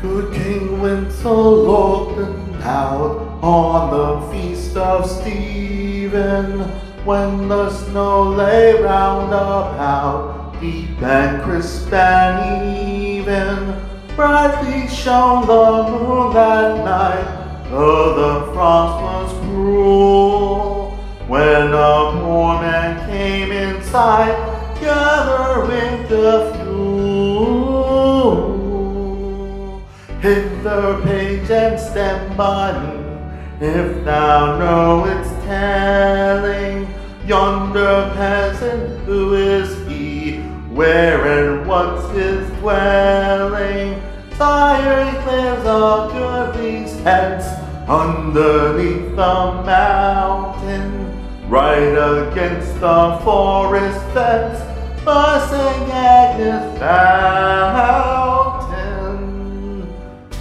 Good King Wenceslas looked out on the feast of Stephen when the snow lay round about, deep and crisp and even. Brightly shone the moon that night, though the frost was cruel. When a poor man came in sight, gathering the fuel. Hither, page, and by me, if thou know its telling. Yonder peasant, who is he? Where and what's his dwelling? Sire, he lives a goodly hence underneath the mountain, right against the forest fence St. Agnes Fountain.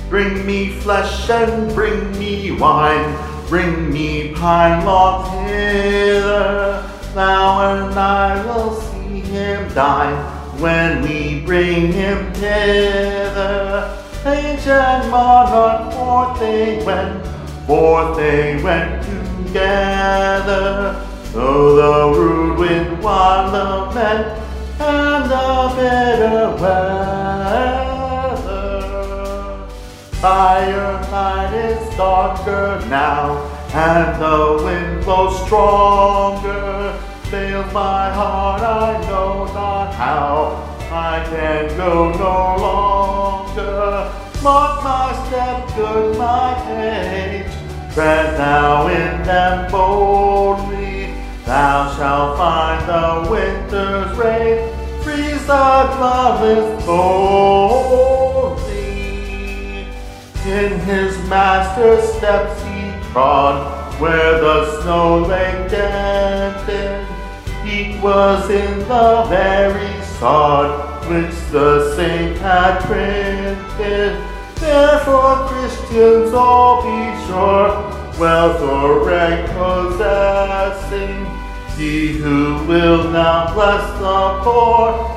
Bring me flesh and bring me wine, bring me pine logs hither. Thou and I will see him dine when we bring him hither. Ancient monarch, forth they went, forth they went together. Though the rude wind wild lament and the bitter weather. Firelight is darker now, and the wind blows stronger. Fails my heart, I know not how. I can go no longer. Mark my step, good my page. Tread thou in them boldly. Thou shalt find the winter's rain. Freeze thy bloodless boldly. Oh. In his master's steps he trod, where the snow lay dented. Heat was in the very sod which the saint had printed. Therefore, Christians all be sure, wealth or rank possessing, he who will now bless the poor